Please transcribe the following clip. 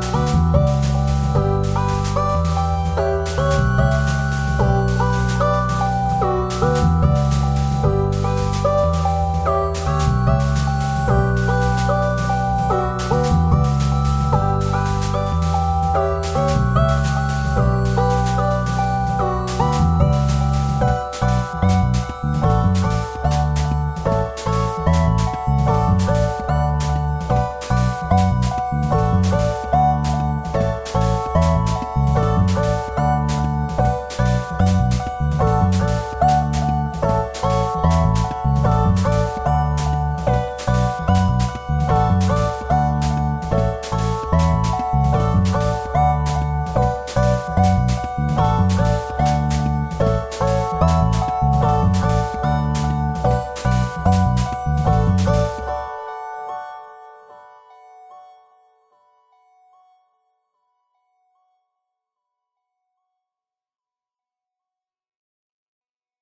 Oh